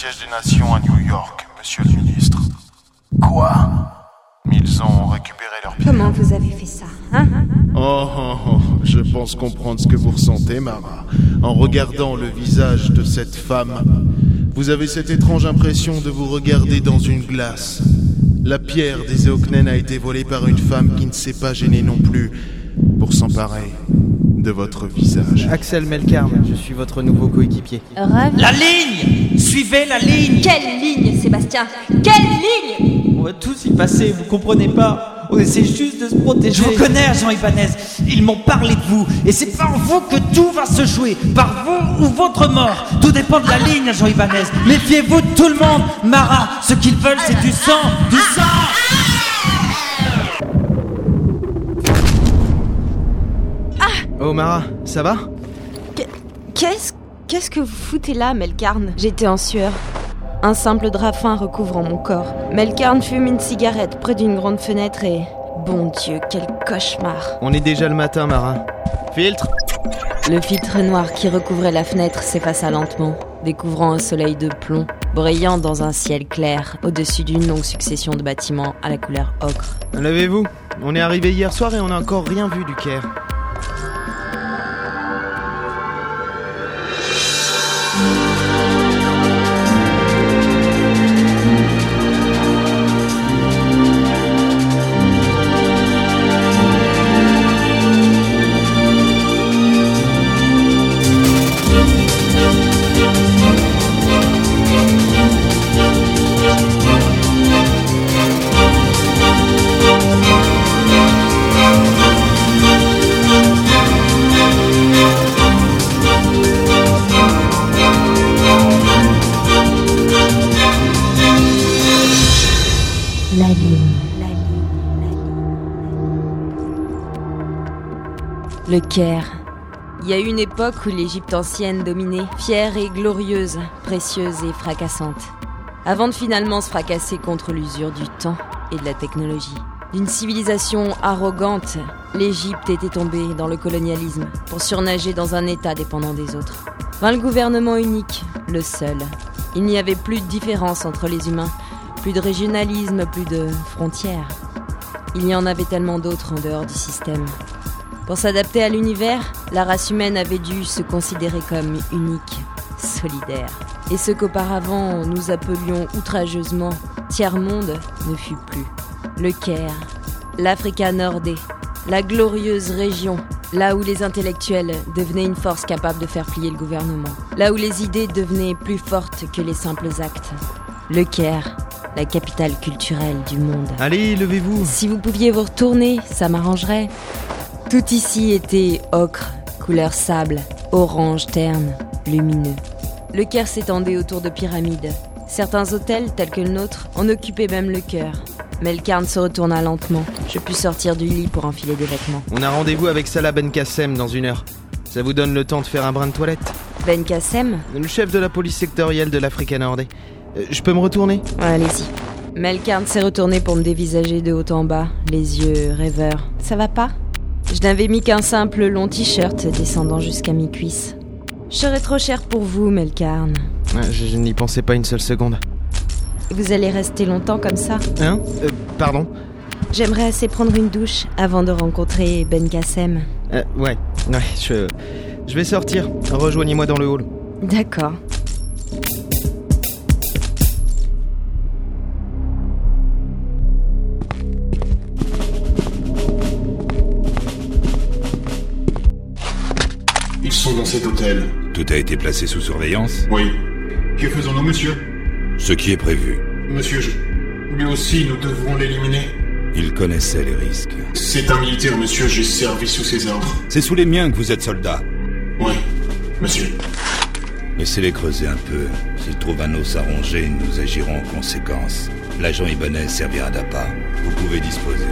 siège des nations à New York, monsieur le ministre. Quoi? Ils ont récupéré leur pierre. Comment vous avez fait ça, hein? Oh, oh, oh, je pense comprendre ce que vous ressentez, Mara. En regardant le visage de cette femme, vous avez cette étrange impression de vous regarder dans une glace. La pierre des Eoknen a été volée par une femme qui ne s'est pas gênée non plus pour s'emparer de votre visage. Axel Melkarn, je suis votre nouveau coéquipier. La ligne Suivez la ligne Quelle ligne, Sébastien? Quelle ligne? On va tous y passer, vous comprenez pas On essaie juste de se protéger. Je vous connais, agent Ibanez. Ils m'ont parlé de vous. Et c'est par vous que tout va se jouer. Par vous ou votre mort. Tout dépend de la ligne, agent Ibanez. Méfiez-vous de tout le monde. Mara, ce qu'ils veulent, c'est du sang. Du sang Oh Mara, ça va? Qu'est-ce qu'est-ce que vous foutez là, Melkarn? J'étais en sueur. Un simple drap fin recouvrant mon corps. Melkarn fume une cigarette près d'une grande fenêtre et... Bon Dieu, quel cauchemar On est déjà le matin, Mara. Filtre Le filtre noir qui recouvrait la fenêtre s'effaça lentement, découvrant un soleil de plomb, brillant dans un ciel clair, au-dessus d'une longue succession de bâtiments à la couleur ocre. Levez-vous. On est arrivé hier soir et on n'a encore rien vu du Caire. La. Le Caire. Il y a une époque où l'Égypte ancienne dominait, fière et glorieuse, précieuse et fracassante. Avant de finalement se fracasser contre l'usure du temps et de la technologie. D'une civilisation arrogante, l'Égypte était tombée dans le colonialisme pour surnager dans un État dépendant des autres. Vint le gouvernement unique, le seul. Il n'y avait plus de différence entre les humains, plus de régionalisme, plus de frontières. Il y en avait tellement d'autres en dehors du système. Pour s'adapter à l'univers, la race humaine avait dû se considérer comme unique, solidaire. Et ce qu'auparavant nous appelions outrageusement tiers-monde ne fut plus. Le Caire, l'Africa Nordé, la glorieuse région, là où les intellectuels devenaient une force capable de faire plier le gouvernement, là où les idées devenaient plus fortes que les simples actes. Le Caire, la capitale culturelle du monde. Allez, levez-vous. Si vous pouviez vous retourner, ça m'arrangerait. Tout ici était ocre, couleur sable, orange terne, lumineux. Le Caire s'étendait autour de pyramides. Certains hôtels, tels que le nôtre, en occupaient même le cœur. Melkarn se retourna lentement. Je pus sortir du lit pour enfiler des vêtements. On a rendez-vous avec Salah Ben Kassem dans une heure. Ça vous donne le temps de faire un brin de toilette? Ben Kassem? Le chef de la police sectorielle de l'Afrique Nordé. Euh, je peux me retourner? Allez-y. Melkarn s'est retourné pour me dévisager de haut en bas, les yeux rêveurs. Ça va pas? Je n'avais mis qu'un simple long t-shirt descendant jusqu'à mes cuisses. Je serais trop cher pour vous, Melkarn. Je, je n'y pensais pas une seule seconde. Vous allez rester longtemps comme ça? Hein? Euh, Pardon? J'aimerais assez prendre une douche avant de rencontrer Ben Kassem. Euh, Ouais, ouais, je... Je vais sortir. Rejoignez-moi dans le hall. D'accord. Sont dans cet hôtel. Tout a été placé sous surveillance Oui. Que faisons-nous, monsieur? Ce qui est prévu. Monsieur, je... lui aussi, nous devrons l'éliminer. Il connaissait les risques. C'est un militaire, monsieur, j'ai servi sous ses ordres. C'est sous les miens que vous êtes soldat. Oui, monsieur. Laissez-les creuser un peu. S'ils trouvent un os à ronger, nous agirons en conséquence. L'agent Ibanez servira d'appât. Vous pouvez disposer.